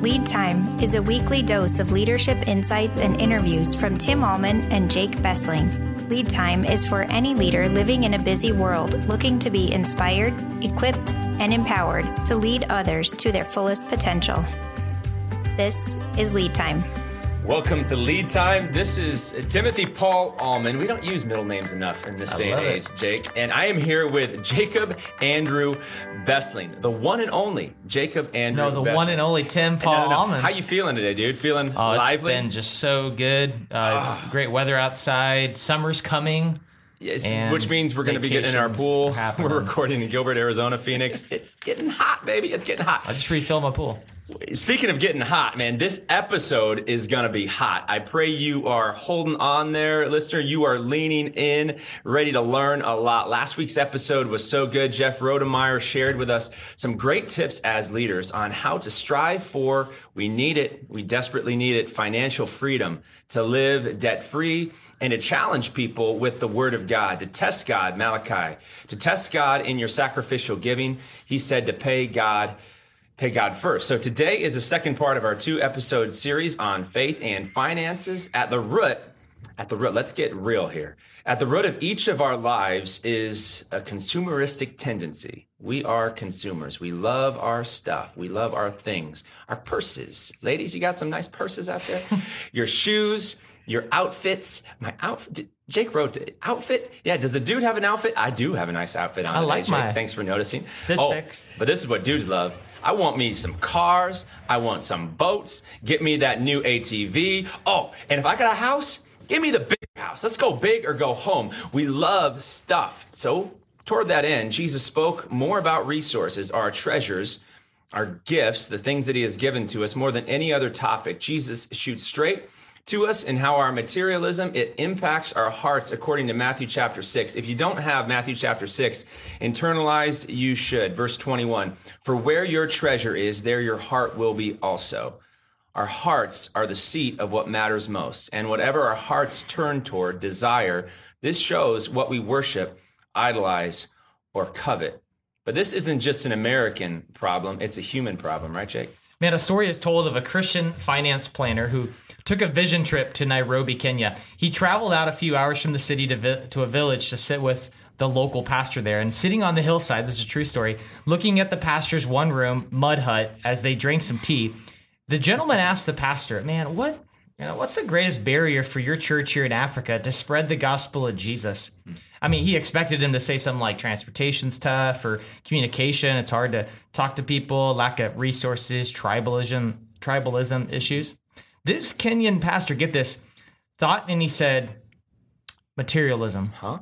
Lead Time is a weekly dose of leadership insights and interviews from Tim Allman and Jake Bessling. Lead Time is for any leader living in a busy world looking to be inspired, equipped, and empowered to lead others to their fullest potential. This is Lead Time. Welcome to Lead Time. This is Timothy Paul Allman. We don't use middle names enough in this I day and age, it. Jake. And I am here with Jacob Andrew Bessling, the one and only Jacob Andrew. No, the Bessling. one and only Tim Paul no, no. Allman. How you feeling today, dude? Feeling oh, it's lively? been just so good. Uh, it's great weather outside. Summer's coming. Yes, which means we're going to be getting in our pool. happening. We're recording in Gilbert, Arizona, Phoenix. It's getting hot, baby. It's getting hot. I just refilled my pool. Speaking of getting hot, man, this episode is going to be hot. I pray you are holding on there, listener. You are leaning in, ready to learn a lot. Last week's episode was so good. Jeff Rodemeyer shared with us some great tips as leaders on how to strive for, we need it, we desperately need it, financial freedom, to live debt free, and to challenge people with the word of God, to test God, Malachi, to test God in your sacrificial giving. He said to pay God pay God first. So today is the second part of our two episode series on faith and finances. At the root, at the root, let's get real here. At the root of each of our lives is a consumeristic tendency. We are consumers. We love our stuff. We love our things, our purses. Ladies, you got some nice purses out there. your shoes, your outfits. My outfit. Jake wrote it. outfit. Yeah, does a dude have an outfit? I do have a nice outfit on. I today, like Jake. my Thanks for noticing. Stitch oh, Fix. but this is what dudes love. I want me some cars. I want some boats. Get me that new ATV. Oh, and if I got a house, give me the big house. Let's go big or go home. We love stuff. So, toward that end, Jesus spoke more about resources, our treasures, our gifts, the things that he has given to us more than any other topic. Jesus shoots straight to us and how our materialism it impacts our hearts according to Matthew chapter 6. If you don't have Matthew chapter 6 internalized, you should. Verse 21. For where your treasure is, there your heart will be also. Our hearts are the seat of what matters most, and whatever our hearts turn toward, desire, this shows what we worship, idolize, or covet. But this isn't just an American problem, it's a human problem, right, Jake? Man, a story is told of a Christian finance planner who took a vision trip to Nairobi, Kenya. He traveled out a few hours from the city to, vi- to a village to sit with the local pastor there. And sitting on the hillside, this is a true story, looking at the pastor's one room mud hut as they drank some tea, the gentleman asked the pastor, Man, what? You know, what's the greatest barrier for your church here in Africa to spread the gospel of Jesus? I mean, he expected him to say something like transportation's tough or communication. It's hard to talk to people, lack of resources, tribalism, tribalism issues. This Kenyan pastor, get this, thought and he said, materialism. Huh?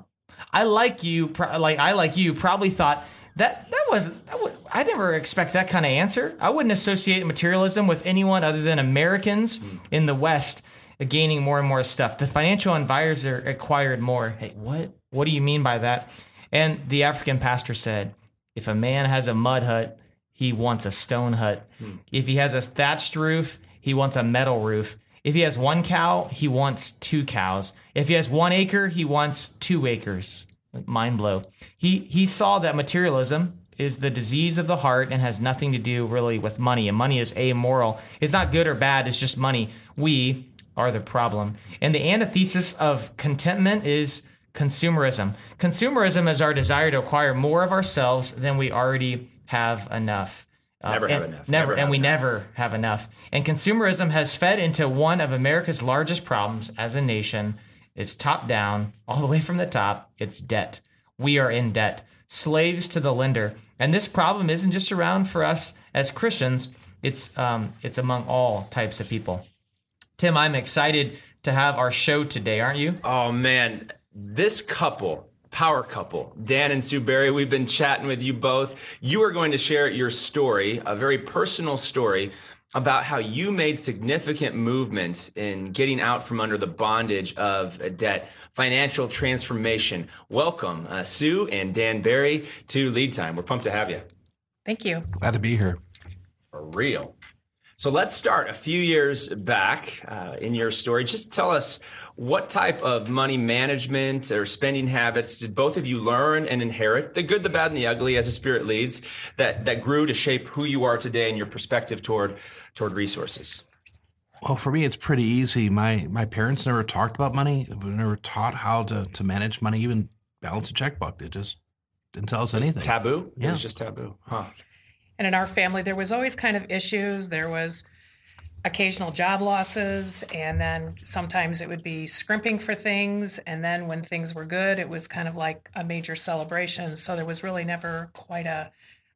I like you, like I like you, probably thought that that was that was, I never expect that kind of answer. I wouldn't associate materialism with anyone other than Americans hmm. in the West gaining more and more stuff. The financial advisor acquired more. Hey, what? What do you mean by that? And the African pastor said, if a man has a mud hut, he wants a stone hut. Hmm. If he has a thatched roof, he wants a metal roof. If he has one cow, he wants two cows. If he has one acre, he wants two acres. Mind blow. He he saw that materialism is the disease of the heart and has nothing to do really with money. And money is amoral. It's not good or bad. It's just money. We are the problem. And the antithesis of contentment is consumerism. Consumerism is our desire to acquire more of ourselves than we already have enough. Uh, Never have enough. Never, Never and we enough. never have enough. And consumerism has fed into one of America's largest problems as a nation. It's top down, all the way from the top. It's debt. We are in debt, slaves to the lender. And this problem isn't just around for us as Christians. It's um, it's among all types of people. Tim, I'm excited to have our show today, aren't you? Oh man, this couple, power couple, Dan and Sue Berry, we've been chatting with you both. You are going to share your story, a very personal story about how you made significant movements in getting out from under the bondage of debt, financial transformation. Welcome, uh, Sue and Dan Berry to Lead Time. We're pumped to have you. Thank you. Glad to be here. For real. So let's start a few years back uh, in your story. Just tell us what type of money management or spending habits did both of you learn and inherit, the good, the bad, and the ugly, as the Spirit leads, that that grew to shape who you are today and your perspective toward toward resources? Well, for me, it's pretty easy. My my parents never talked about money. We never taught how to to manage money, even balance a checkbook. They just didn't tell us anything. Taboo? Yeah. It was just taboo. Huh. And in our family, there was always kind of issues. There was occasional job losses, and then sometimes it would be scrimping for things. And then when things were good, it was kind of like a major celebration. So there was really never quite a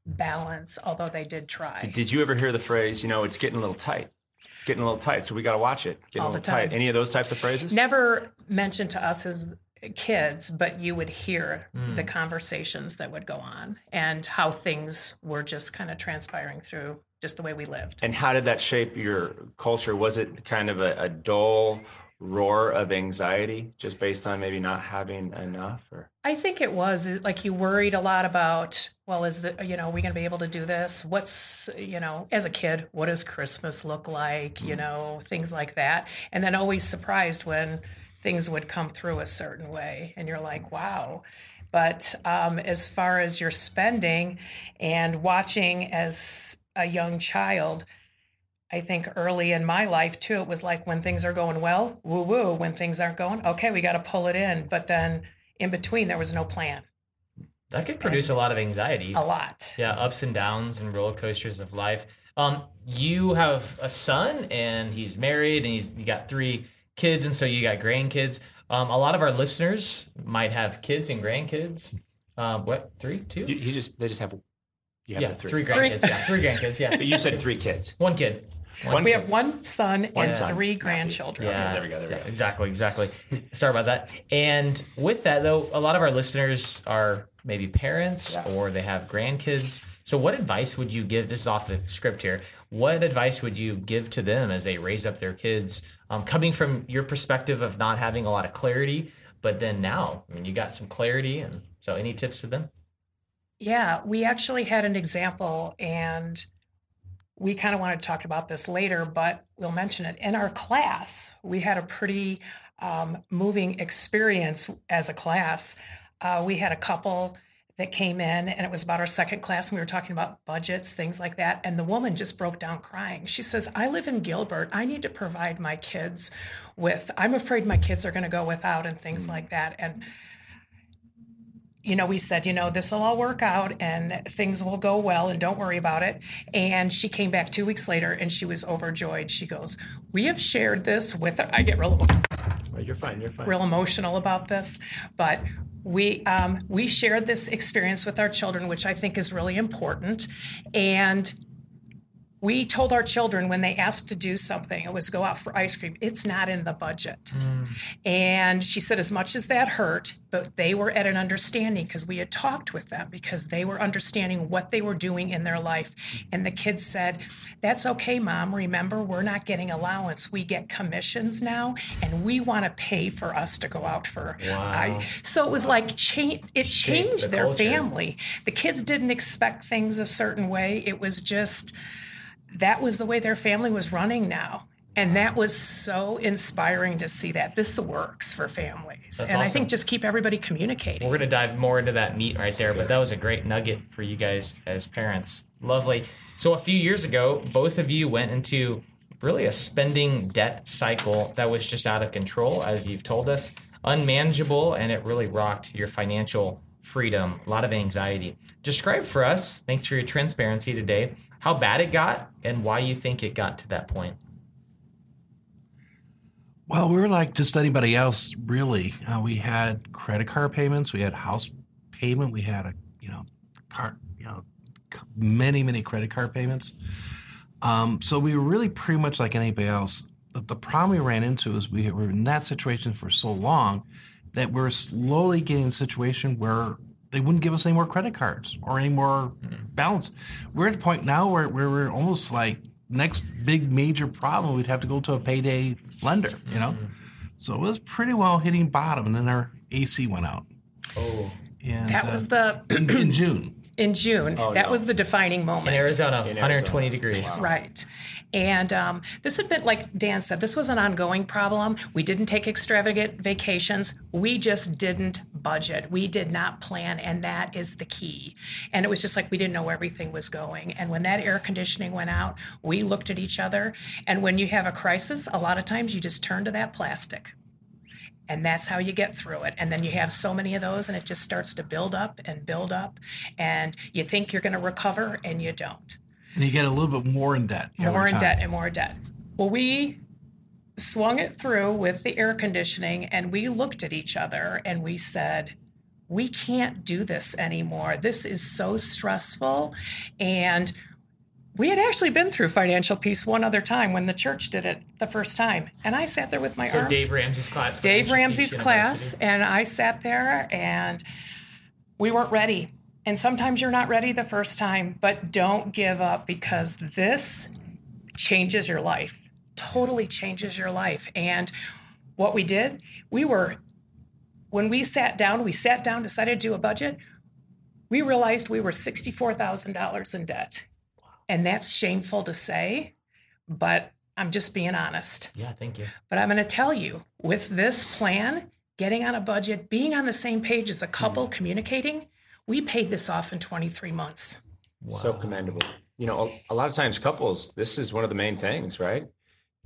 balance, although they did try. Did you ever hear the phrase, you know, it's getting a little tight? It's getting a little tight, so we got to watch it. Getting All a the little tight. Any of those types of phrases? Never mentioned to us as kids, but you would hear Hmm. the conversations that would go on and how things were just kind of transpiring through just the way we lived. And how did that shape your culture? Was it kind of a, a dull roar of anxiety just based on maybe not having enough? Or I think it was like you worried a lot about, well, is the, you know, are we going to be able to do this? What's, you know, as a kid, what does Christmas look like? You know, things like that. And then always surprised when things would come through a certain way and you're like, wow. But um, as far as your spending and watching as a young child, I think early in my life too, it was like when things are going well, woo woo. When things aren't going, okay, we got to pull it in. But then in between, there was no plan. That could produce a lot of anxiety. A lot. Yeah, ups and downs and roller coasters of life. Um, you have a son and he's married and he's you got three kids and so you got grandkids. Um, a lot of our listeners might have kids and grandkids. Um, what three, two? you, you just they just have you have yeah, the three. three. grandkids. Yeah, three grandkids. Yeah, But you said three kids. one kid. One We kid. have one son and son. three grandchildren. Yeah, there we go, there we go. exactly, exactly. Sorry about that. And with that, though, a lot of our listeners are maybe parents or they have grandkids. So, what advice would you give? This is off the script here. What advice would you give to them as they raise up their kids, um, coming from your perspective of not having a lot of clarity, but then now, I mean, you got some clarity, and so any tips to them? Yeah, we actually had an example, and we kind of wanted to talk about this later, but we'll mention it. In our class, we had a pretty um, moving experience as a class. Uh, we had a couple that came in, and it was about our second class, and we were talking about budgets, things like that. And the woman just broke down crying. She says, I live in Gilbert. I need to provide my kids with, I'm afraid my kids are going to go without, and things like that. And you know, we said, you know, this will all work out and things will go well and don't worry about it. And she came back two weeks later and she was overjoyed. She goes, We have shared this with, I get real, you're fine. You're fine. real emotional about this, but we, um, we shared this experience with our children, which I think is really important. And we told our children when they asked to do something, it was go out for ice cream, it's not in the budget. Mm. And she said, as much as that hurt, but they were at an understanding because we had talked with them because they were understanding what they were doing in their life. Mm. And the kids said, That's okay, mom. Remember, we're not getting allowance. We get commissions now, and we want to pay for us to go out for. I, so it was like, cha- it changed the their culture. family. The kids didn't expect things a certain way. It was just, that was the way their family was running now. And that was so inspiring to see that this works for families. That's and I think just keep everybody communicating. We're going to dive more into that meat right there, but that was a great nugget for you guys as parents. Lovely. So, a few years ago, both of you went into really a spending debt cycle that was just out of control, as you've told us, unmanageable, and it really rocked your financial freedom, a lot of anxiety. Describe for us, thanks for your transparency today, how bad it got and why you think it got to that point. Well, we were like just anybody else, really. Uh, we had credit card payments, we had house payment, we had a you know car, you know, many many credit card payments. Um, so we were really pretty much like anybody else. The, the problem we ran into is we were in that situation for so long that we're slowly getting in a situation where they wouldn't give us any more credit cards or any more balance. We're at the point now where, where we're almost like next big major problem, we'd have to go to a payday lender, you know? So it was pretty well hitting bottom, and then our AC went out. Oh, And, that uh, was the in, in June. In June. that no. was the defining moment. In Arizona, In 120 Arizona. degrees. Right. And um, this had been, like Dan said, this was an ongoing problem. We didn't take extravagant vacations. We just didn't budget. We did not plan. And that is the key. And it was just like we didn't know where everything was going. And when that air conditioning went out, we looked at each other. And when you have a crisis, a lot of times you just turn to that plastic. And that's how you get through it. And then you have so many of those, and it just starts to build up and build up. And you think you're going to recover, and you don't And you get a little bit more in debt. more in time. debt and more debt. Well, we swung it through with the air conditioning and we looked at each other and we said, we can't do this anymore. This is so stressful. And we had actually been through financial peace one other time when the church did it the first time. And I sat there with my So arms. Dave Ramsey's class. Dave Ramsey's class, and I sat there and we weren't ready. And sometimes you're not ready the first time, but don't give up because this changes your life, totally changes your life. And what we did, we were, when we sat down, we sat down, decided to do a budget, we realized we were $64,000 in debt. And that's shameful to say, but I'm just being honest. Yeah, thank you. But I'm going to tell you with this plan, getting on a budget, being on the same page as a couple, mm-hmm. communicating, we paid this off in 23 months. So commendable. You know, a, a lot of times couples, this is one of the main things, right?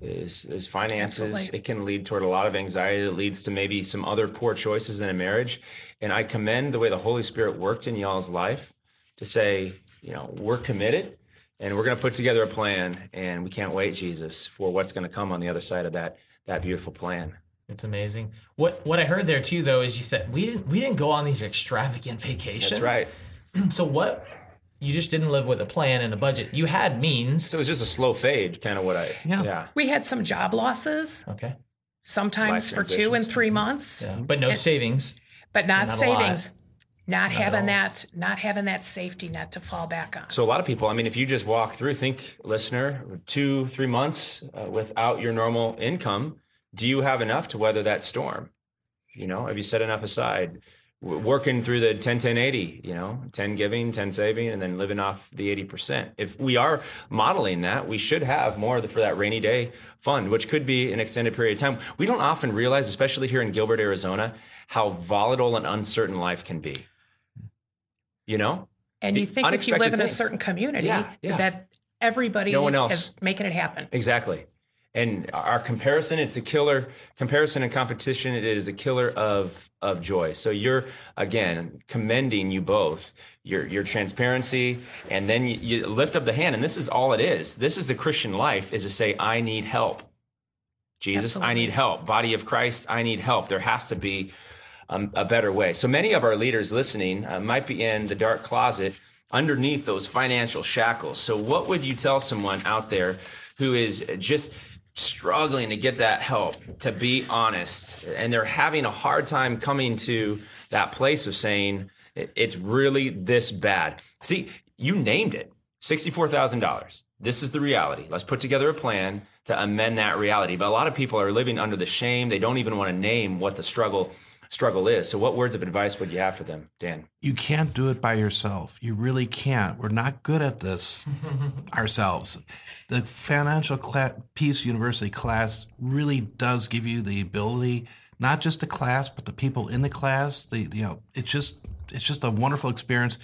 Is is finances. Absolutely. It can lead toward a lot of anxiety that leads to maybe some other poor choices in a marriage. And I commend the way the Holy Spirit worked in y'all's life to say, you know, we're committed and we're going to put together a plan and we can't wait, Jesus, for what's going to come on the other side of that that beautiful plan. It's amazing. What what I heard there too, though, is you said we didn't we didn't go on these extravagant vacations. That's right. So what? You just didn't live with a plan and a budget. You had means. So it was just a slow fade, kind of what I Yeah. yeah. We had some job losses, Okay. sometimes Life for two and three mm-hmm. months, Yeah. But no savings. but not, Not savings. Not, having that, not having that safety net to fall back on. So a lot of people, I mean, if you just walk through, think listener, two, three months uh, without your normal income, do you have enough to weather that storm? You know, have you set enough aside? W- Working through the 10, 10, 80, you know, 10 giving, 10 saving, and then living off the 80%. If we are modeling that, we should have more for that rainy day fund, which could be an extended period of time. We don't often realize, especially here in Gilbert, Arizona, how volatile and uncertain life can be. You know? And you think if you live in a certain community Yeah, yeah. that everybody No one else. is making it happen. Exactly. And our comparison, it's a killer comparison and competition. It is a killer of of joy. So you're again commending you both your your transparency, and then you, you lift up the hand. And this is all it is. This is the Christian life: is to say, "I need help." Jesus, I need help. Body of Christ, I need help. There has to be um, a better way. So many of our leaders listening uh, might be in the dark closet underneath those financial shackles. So, what would you tell someone out there who is just struggling to get that help, to be honest, and they're having a hard time coming to that place of saying, it's really this bad? See, you named it $64,000. This is the reality. Let's put together a plan to amend that reality. But a lot of people are living under the shame. They don't even want to name what the struggle struggle is. So what words of advice would you have for them, Dan? You can't do it by yourself. You really can't. We're not good at this ourselves. The financial cla peace university class really does give you the ability, not just the class, but the people in the class. The you know, it's just it's just a wonderful experience,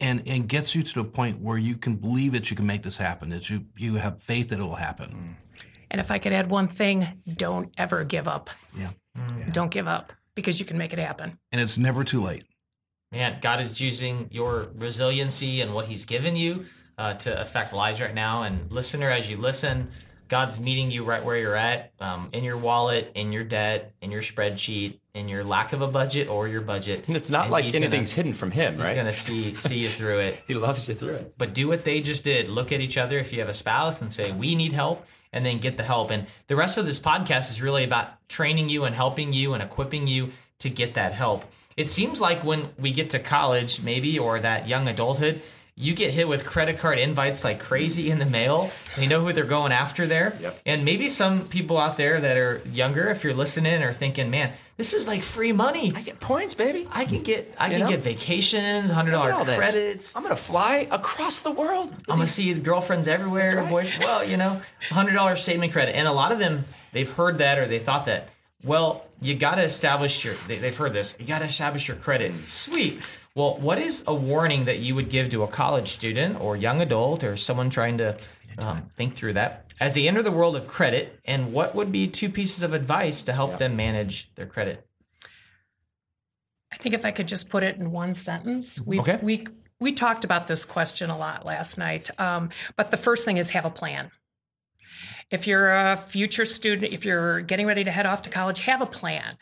and and gets you to the point where you can believe that you can make this happen. That you you have faith that it will happen. Mm. And if I could add one thing, don't ever give up. Yeah, Don't give up because you can make it happen. and it's never too late. Man, God is using your resiliency and what He's given you uh, to affect lives right now. And listener, as you listen, God's meeting you right where you're at, um, in your wallet, in your debt, in your spreadsheet, in your lack of a budget or your budget. And it's not And like anything's gonna, hidden from him, He's right? He's gonna see see you through it. he loves you through it. But do what they just did. Look at each other if you have a spouse and say, We need help, and then get the help. And the rest of this podcast is really about training you and helping you and equipping you to get that help. It seems like when we get to college, maybe, or that young adulthood, you get hit with credit card invites like crazy in the mail. They know who they're going after there. Yep. And maybe some people out there that are younger, if you're listening, are thinking, man, this is like free money. I get points, baby. I can get I You can know? get vacations, hundred dollar dollar all this. credits. I'm gonna fly across the world. I'm gonna see girlfriends everywhere. Right. Boy, well, you know, hundred dollar statement credit, and a lot of them they've heard that or they thought that. Well, you got to establish your. They, they've heard this. You got to establish your credit. Sweet. Well, what is a warning that you would give to a college student or young adult or someone trying to um, think through that as they enter the world of credit? And what would be two pieces of advice to help them manage their credit? I think if I could just put it in one sentence, we Okay. we we talked about this question a lot last night. Um, but the first thing is have a plan. If you're a future student, if you're getting ready to head off to college, have a plan.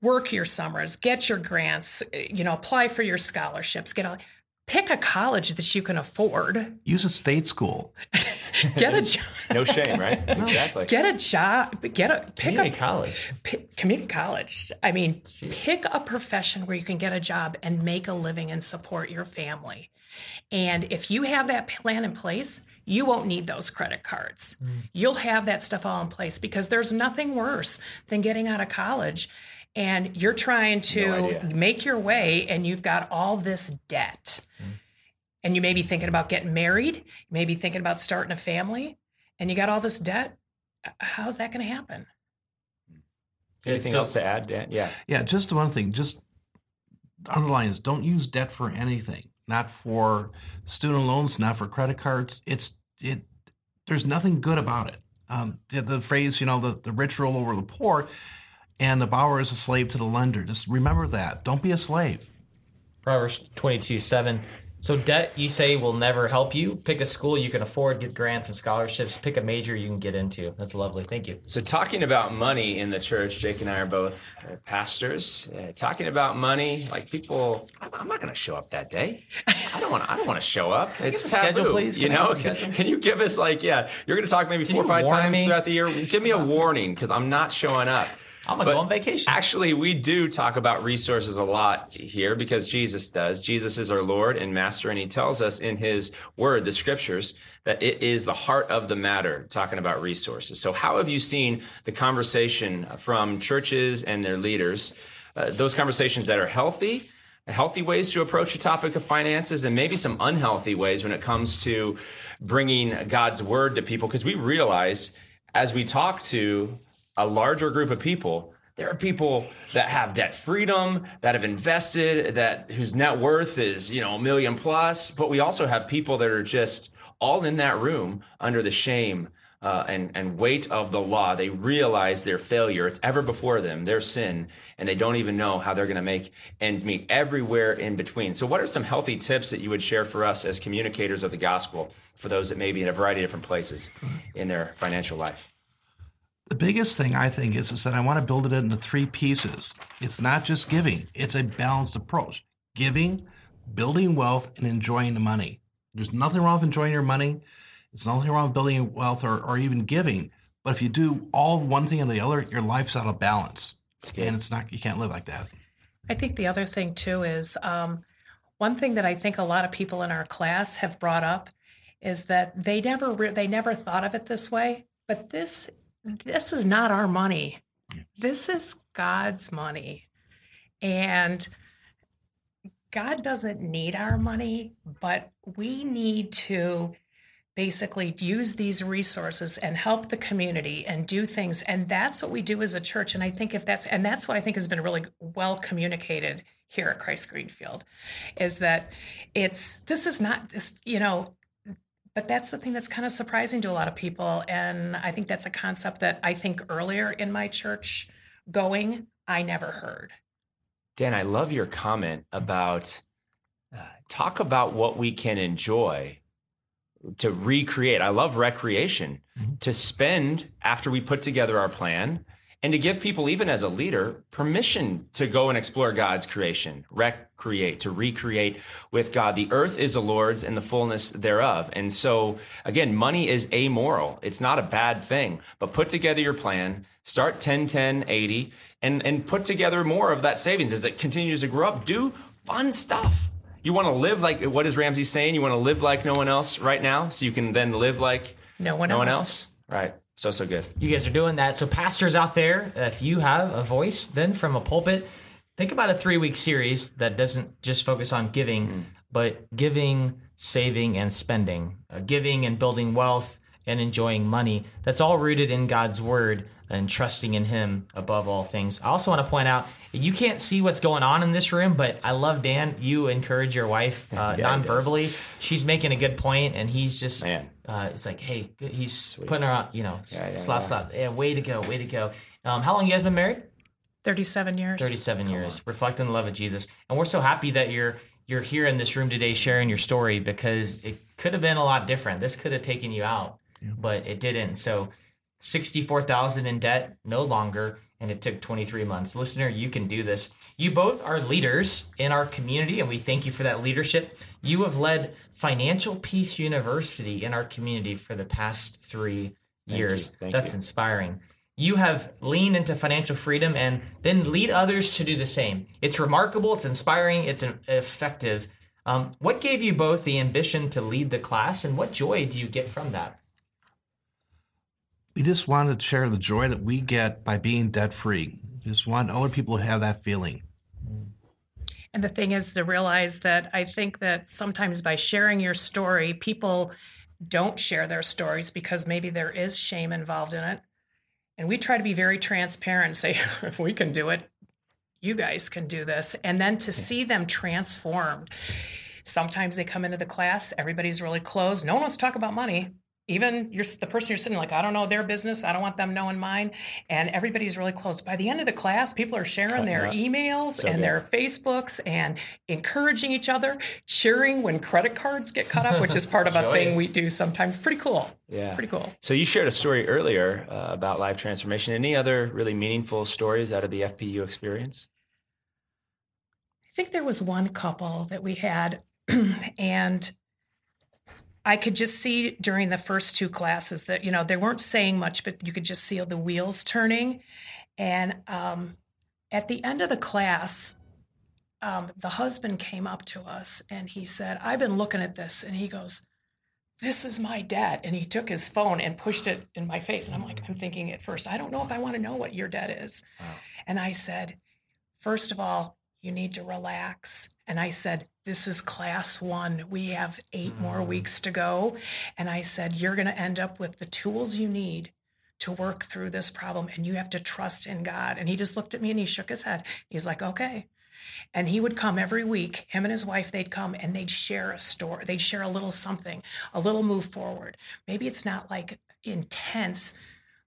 Work your summers, get your grants, you know, apply for your scholarships, get a pick a college that you can afford. Use a state school. Get a job. No shame, right? exactly. Get a job. Get a pick Community a college. pick, community college. I mean, pick a profession where you can get a job and make a living and support your family. And if you have that plan in place, you won't need those credit cards. Mm. You'll have that stuff all in place because there's nothing worse than getting out of college and you're trying to idea. make your way and you've got all this debt. Mm. And you may be thinking about getting married, you may be thinking about starting a family, and you got all this debt. How's that going to happen? Mm. Anything So- else to add, Dan? Yeah. Yeah, just one thing. Just underline this. Don't use debt for anything. Not for student loans. Not for credit cards. It's it. There's nothing good about it. Um, the, the phrase, you know, the, the rich rule over the poor, and the borrower is a slave to the lender. Just remember that. Don't be a slave. Proverbs 22, 7. So debt, you say, will never help you. Pick a school you can afford, get grants and scholarships. Pick a major you can get into. That's lovely. Thank you. So, talking about money in the church, Jake and I are both uh, pastors. Uh, talking about money, like people, I'm not going to show up that day. I don't want. I don't want to show up. It's a schedule, taboo, please? You Can I know, can, can you give us like, yeah, you're going to talk maybe four or five times me? throughout the year. Give me a warning because I'm not showing up. I'm going to But go on vacation. Actually, we do talk about resources a lot here because Jesus does. Jesus is our Lord and Master, and He tells us in His Word, the Scriptures, that it is the heart of the matter talking about resources. So, how have you seen the conversation from churches and their leaders, uh, those conversations that are healthy? Healthy ways to approach the topic of finances, and maybe some unhealthy ways when it comes to bringing God's word to people. Because we realize as we talk to a larger group of people, there are people that have debt freedom, that have invested, that whose net worth is, you know, a million plus. But we also have people that are just all in that room under the shame uh, and and weight of the law. They realize their failure; it's ever before them, their sin, and they don't even know how they're going to make ends meet everywhere in between. So, what are some healthy tips that you would share for us as communicators of the gospel for those that may be in a variety of different places in their financial life? The biggest thing I think is, is that I want to build it into three pieces. It's not just giving, it's a balanced approach. Giving, building wealth, and enjoying the money. There's nothing wrong with enjoying your money. There's nothing wrong with building wealth or, or even giving. But if you do all one thing and the other, your life's out of balance. And it's not you can't live like that. I think the other thing too is um, one thing that I think a lot of people in our class have brought up is that they never re- they never thought of it this way. But this this is not our money. This is God's money, and God doesn't need our money, but we need to basically use these resources and help the community and do things. And that's what we do as a church. And i think if that's and that's what i think has been really well communicated here at christ greenfield is that it's this is not this you know but that's the thing that's kind of surprising to a lot of people and i think that's a concept that i think earlier in my church going i never heard. Dan, I love your comment about uh, talk about what we can enjoy to recreate. I love recreation. To spend after we put together our plan and to give people, even as a leader, permission to go and explore God's creation, recreate, to recreate with God. The earth is the Lord's and the fullness thereof. And so, again, money is amoral. It's not a bad thing, but put together your plan, start 10, 10, 80, and, and put together more of that savings as it continues to grow up. Do fun stuff. You want to live like what is Ramsey saying? You want to live like no one else right now, so you can then live like No one no one else. else. Right. So so good. You guys are doing that. So, pastors out there, if you have a voice, then from a pulpit, think about a three week series that doesn't just focus on giving, but giving, saving, and spending, uh, giving and building wealth and enjoying money. That's all rooted in God's word and trusting in Him above all things. I also want to point out you can't see what's going on in this room, but I love Dan. You encourage your wife uh, Yeah, non verbally. She's making a good point, and he's just Man. Uh, it's like, hey, good- he's putting her on, you know, s- Yeah, yeah, slap, yeah. slap. Yeah, way to go, way to go. Um, how long you guys been married? 37 years. 37 years. Reflecting the love of Jesus. And we're so happy that you're you're here in this room today sharing your story because it could have been a lot different. This could have taken you out, but it didn't. So 64,000 in debt, no longer, and it took 23 months. Listener, you can do this. You both are leaders in our community, and we thank you for that leadership. You have led Financial Peace University in our community for the past three years. Thank That's you. inspiring. You have leaned into financial freedom and then lead others to do the same. It's remarkable, it's inspiring, it's effective. Um, what gave you both the ambition to lead the class, and what joy do you get from that? We just want to share the joy that we get by being debt free. We Just want other people to have that feeling. And the thing is to realize that I think that sometimes by sharing your story, people don't share their stories because maybe there is shame involved in it. And we try to be very transparent and say, if we can do it, you guys can do this. And then to see them transformed. Sometimes they come into the class, everybody's really closed. No one wants to talk about money. Even you're the person you're sitting like, I don't know their business. I don't want them knowing mine. And everybody's really close. By the end of the class, people are sharing their up. emails and their Facebooks and encouraging each other, cheering when credit cards get cut up, which is part of a thing we do sometimes. Pretty cool. Yeah. It's pretty cool. So you shared a story earlier uh, about live transformation. Any other really meaningful stories out of the FPU experience? I think there was one couple that we had, and I could just see during the first two classes that, you know, they weren't saying much, but you could just see the wheels turning. And um, at the end of the class, um, the husband came up to us and he said, I've been looking at this. And he goes, This is my debt. And he took his phone and pushed it in my face. And I'm like, I'm thinking at first, I don't know if I want to know what your debt is. And I said, First of all, you need to relax. And I said, This is class one. We have eight more mm-hmm. weeks to go. And I said, You're going to end up with the tools you need to work through this problem. And you have to trust in God. And he just looked at me and he shook his head. He's like, Okay. And he would come every week, him and his wife, they'd come and they'd share a story. They'd share a little something, a little move forward. Maybe it's not like intense,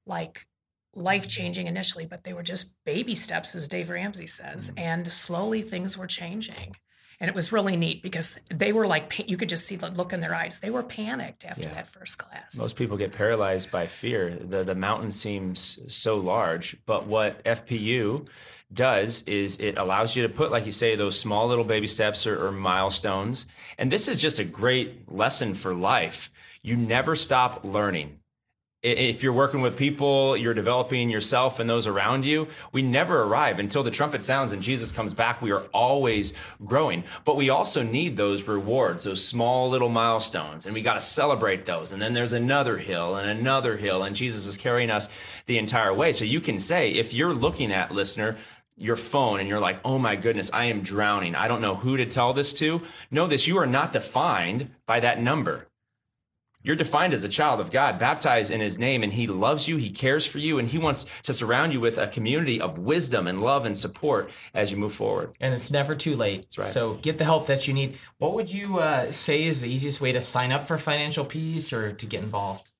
like life changing initially, but they were just baby steps, as Dave Ramsey says. Mm-hmm. And slowly things were changing. And it was really neat because they were like, you could just see the look in their eyes. They were panicked after Yeah. that first class. Most people get paralyzed by fear. The the mountain seems so large, but what FPU does is it allows you to put, like you say, those small little baby steps or, or milestones. And this is just a great lesson for life. You never stop learning. If you're working with people, you're developing yourself and those around you, we never arrive until the trumpet sounds and Jesus comes back. We are always growing. But we also need those rewards, those small little milestones, and we got to celebrate those. And then there's another hill and another hill, and Jesus is carrying us the entire way. So you can say, if you're looking at, listener, your phone and you're like, oh my goodness, I am drowning. I don't know who to tell this to. Know this, you are not defined by that number. You're defined as a child of God, baptized in his name, and he loves you, he cares for you, and he wants to surround you with a community of wisdom and love and support as you move forward. And it's never too late. right. So get the help that you need. What would you uh, say is the easiest way to sign up for financial peace or to get involved?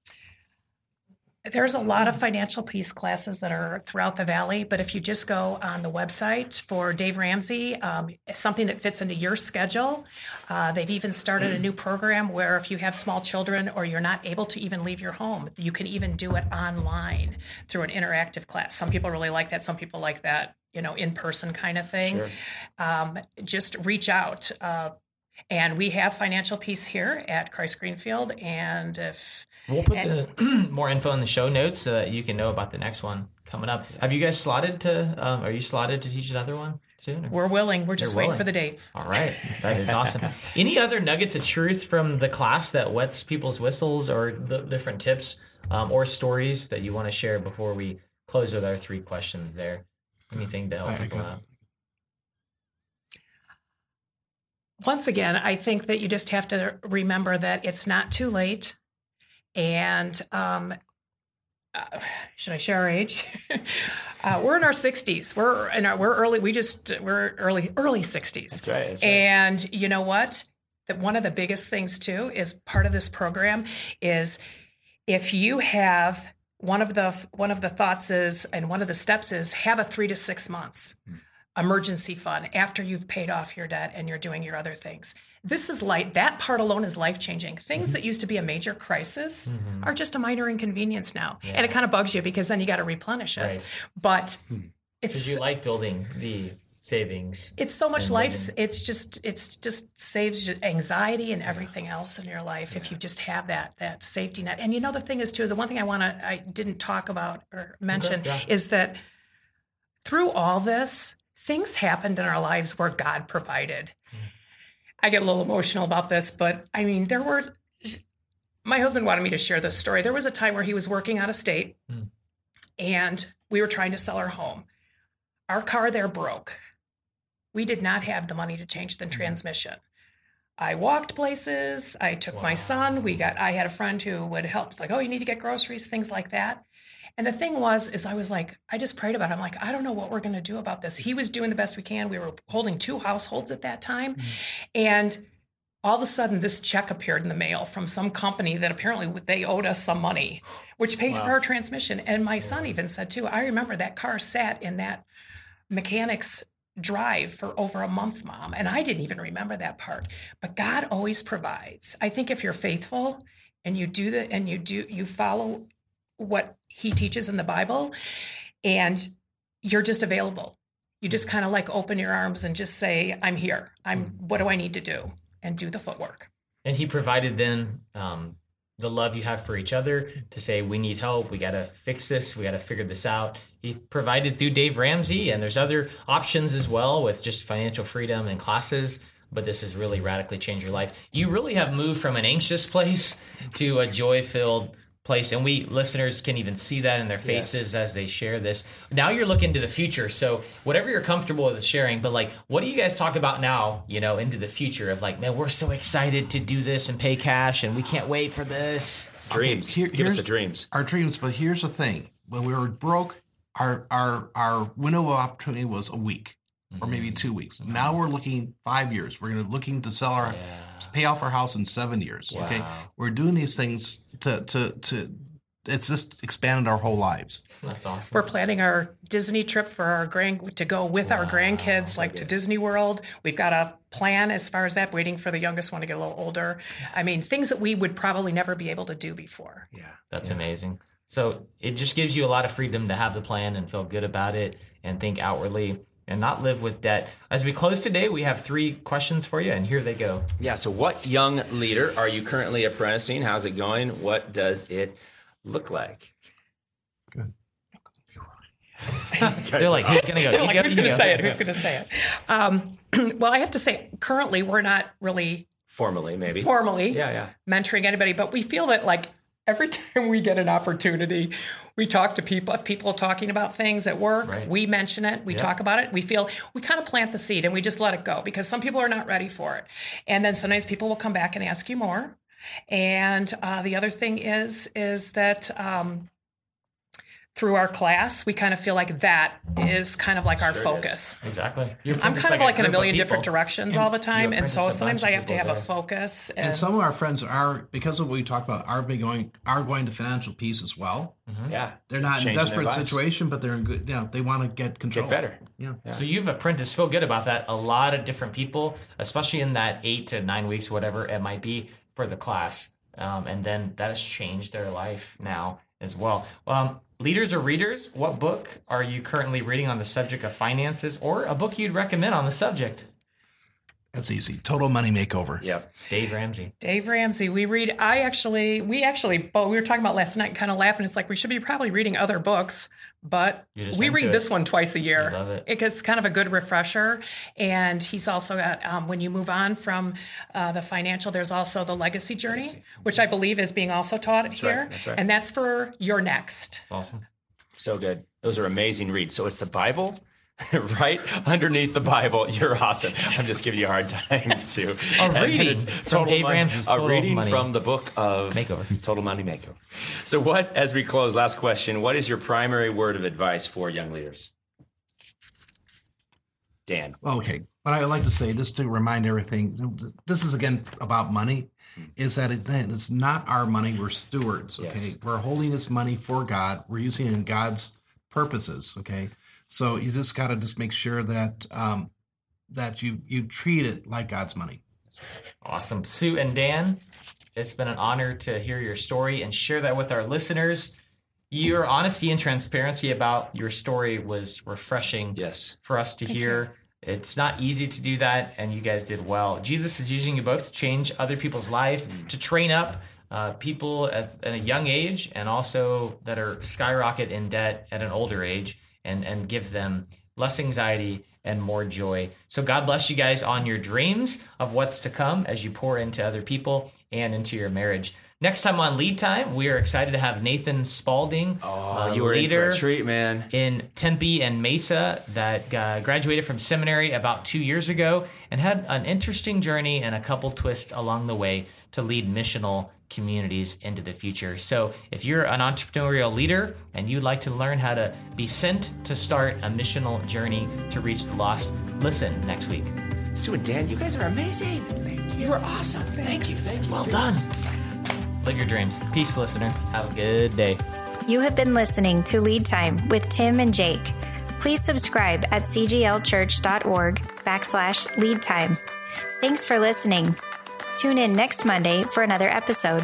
There's a lot of financial peace classes that are throughout the valley, but if you just go on the website for Dave Ramsey, um, something that fits into your schedule. Uh, they've even started a new program where if you have small children or you're not able to even leave your home, you can even do it online through an interactive class. Some people really like that. Some people like that, you know, in person kind of thing. Um, just reach out. Uh, and we have financial peace here at Christ Greenfield. And if We'll put the more info in the show notes so that you can know about the next one coming up. Have you guys slotted to? Um, are you slotted to teach another one soon? or- We're willing. We're just You're waiting willing. for the dates. All right, that is awesome. Any other nuggets of truth from the class that wets people's whistles, or the different tips um, or stories that you want to share before we close with our three questions? There, anything to help I- I people got- out? Once again, I think that you just have to remember that it's not too late. And um, uh, should I share our age? uh, we're in our 60s. We're in our we're early. We just we're early early 60s. That's right. That's right. And you know what? That one of the biggest things too is part of this program is if you have one of the one of the thoughts is and one of the steps is have a three to six months emergency fund after you've paid off your debt and you're doing your other things. This is like that part alone is life changing. Things mm-hmm. that used to be a major crisis mm-hmm. are just a minor inconvenience now, and it kind of bugs you because then you got to replenish it. Right. But Did it's you like building the savings? it's so much life it's just it's just saves you anxiety and everything else in your life if you just have that that safety net and you know the thing is too is the one thing i want to i didn't talk about or mention yeah. is that through all this things happened in our lives where god provided mm. i get a little emotional about this but i mean there were my husband wanted me to share this story there was a time where he was working out of state mm. and we were trying to sell our home our car there broke we did not have the money to change the mm. transmission. I walked places. I took my son. We got. I had a friend who would help. Like, oh, you need to get groceries, things like that. And the thing was, is I was like, I just prayed about it. I'm like, I don't know what we're going to do about this. He was doing the best we can. We were holding two households at that time, mm-hmm. and all of a sudden, this check appeared in the mail from some company that apparently they owed us some money, which paid for our transmission. And my son even said too. I remember that car sat in that mechanic's drive for over a month, mom. And I didn't even remember that part. But God always provides. I think if you're faithful and you do the and you do you follow what he teaches in the Bible and you're just available. You just kind of like open your arms and just say, I'm here. I'm what do I need to do? And do the footwork. And he provided then um, the love you have for each other to say, we need help. We got to fix this. We got to figure this out. He provided through Dave Ramsey, and there's other options as well with just financial freedom and classes. But this has really radically changed your life. You really have moved from an anxious place to a joy filled place. And we listeners can even see that in their faces as they share this. Now you're looking to the future. So whatever you're comfortable with sharing, but like, what do you guys talk about now, you know, into the future of like, man, we're so excited to do this and pay cash and we can't wait for this. dreams. here- Give us here's- the dreams. Our dreams, but here's the thing: when we were broke, our our our window of opportunity was a week or maybe mm. two weeks. Now we're looking five years. We're gonna looking to sell our pay off our house in seven years. Okay, we're doing these things to to to. It's just expanded our whole lives. That's awesome. We're planning our Disney trip for our grand to go with our grandkids, like to Disney World. We've got a plan as far as that, waiting for the youngest one to get a little older. I mean, things that we would probably never be able to do before. Yeah. That's amazing. So it just gives you a lot of freedom to have the plan and feel good about it and think outwardly and not live with debt. As we close today, we have three questions for you, and here they go. Yeah. So, what young leader are you currently apprenticing? How's it going? What does it look like? They're like, who's gonna go? They're like, who's going to say it? Who's going to say it? Um, well, I have to say, currently, we're not really Formally, maybe. formally Yeah, yeah. mentoring anybody, but we feel that like every time we get an opportunity, we talk to people. If people are talking about things at work, Right. we mention it, we talk about it. We feel we kind of plant the seed and we just let it go because some people are not ready for it. And then sometimes people will come back and ask you more. And uh, the other thing is is that um, through our class, we kind of feel like that is kind of like our Sure it focus. Exactly. You're I'm just kind of like in a million different people. directions all the time, and so sometimes I have to people have a focus. And, And some of our friends are because of what we talked about are be going are going to financial peace as well. Yeah. They're not in a Changing their desperate situation, but they're in good. You know, they want to get control. Get better. Yeah. So you've apprenticed, feel good about that. A lot of different people, especially in that eight to nine weeks, whatever it might be for the class. Um, and then that has changed their life now as well. Um, leaders or readers, what book are you currently reading on the subject of finances or a book you'd recommend on the subject? That's easy. Total Money Makeover. Yep. Dave Ramsey. Dave Ramsey. We read. I actually, we actually, but we were talking about last night, kind of laughing. It's like we should be probably reading other books, but we read it. this one twice a year. love it. It's kind of a good refresher. And he's also got um, when you move on from uh, the financial, there's also the legacy journey, which I believe is being also taught here, right, that's right. and that's for your next. It's awesome. So good. Those are amazing reads. So it's the Bible, right underneath the Bible. You're awesome. I'm just giving you a hard time, Sue. A reading it's from Dave Money- Ramsey's A reading Money from the book of Makeover. Total Money Makeover. So, what, as we close, last question, what is your primary word of advice for young leaders? Dan. Okay. What I would like to say, just to remind everything, this is again about money, hmm. is that it, it's not our money. We're stewards. Okay. Yes. We're holding this money for God. We're using it in God's purposes. Okay. So you just got to just make sure that um, that you you treat it like God's money. Awesome. Sue and Dan, it's been an honor to hear your story and share that with our listeners. Your honesty and transparency about your story was refreshing Yes. for us to hear. It's not easy to do that, and you guys did well. Jesus is using you both to change other people's life, to train up uh, people at, at a young age, and also that are skyrocket in debt at an older age, and and give them less anxiety and more joy. So God bless you guys on your dreams of what's to come as you pour into other people and into your marriage. Next time on Lead Time, we are excited to have Nathan Spalding, Oh, a you were for leader a treat, man. in Tempe and Mesa that uh, graduated from seminary about two years ago and had an interesting journey and a couple twists along the way to lead missional communities into the future. So if you're an entrepreneurial leader and you'd like to learn how to be sent to start a missional journey to reach the lost, listen next week. Sue and Dan, you guys are amazing. Thank you. You were awesome. Thank you. Thank you. Well done. Live your dreams. Peace, listener. Have a good day. You have been listening to Lead Time with Tim and Jake. Please subscribe at cglchurch.org backslash lead time. Thanks for listening. Tune in next Monday for another episode.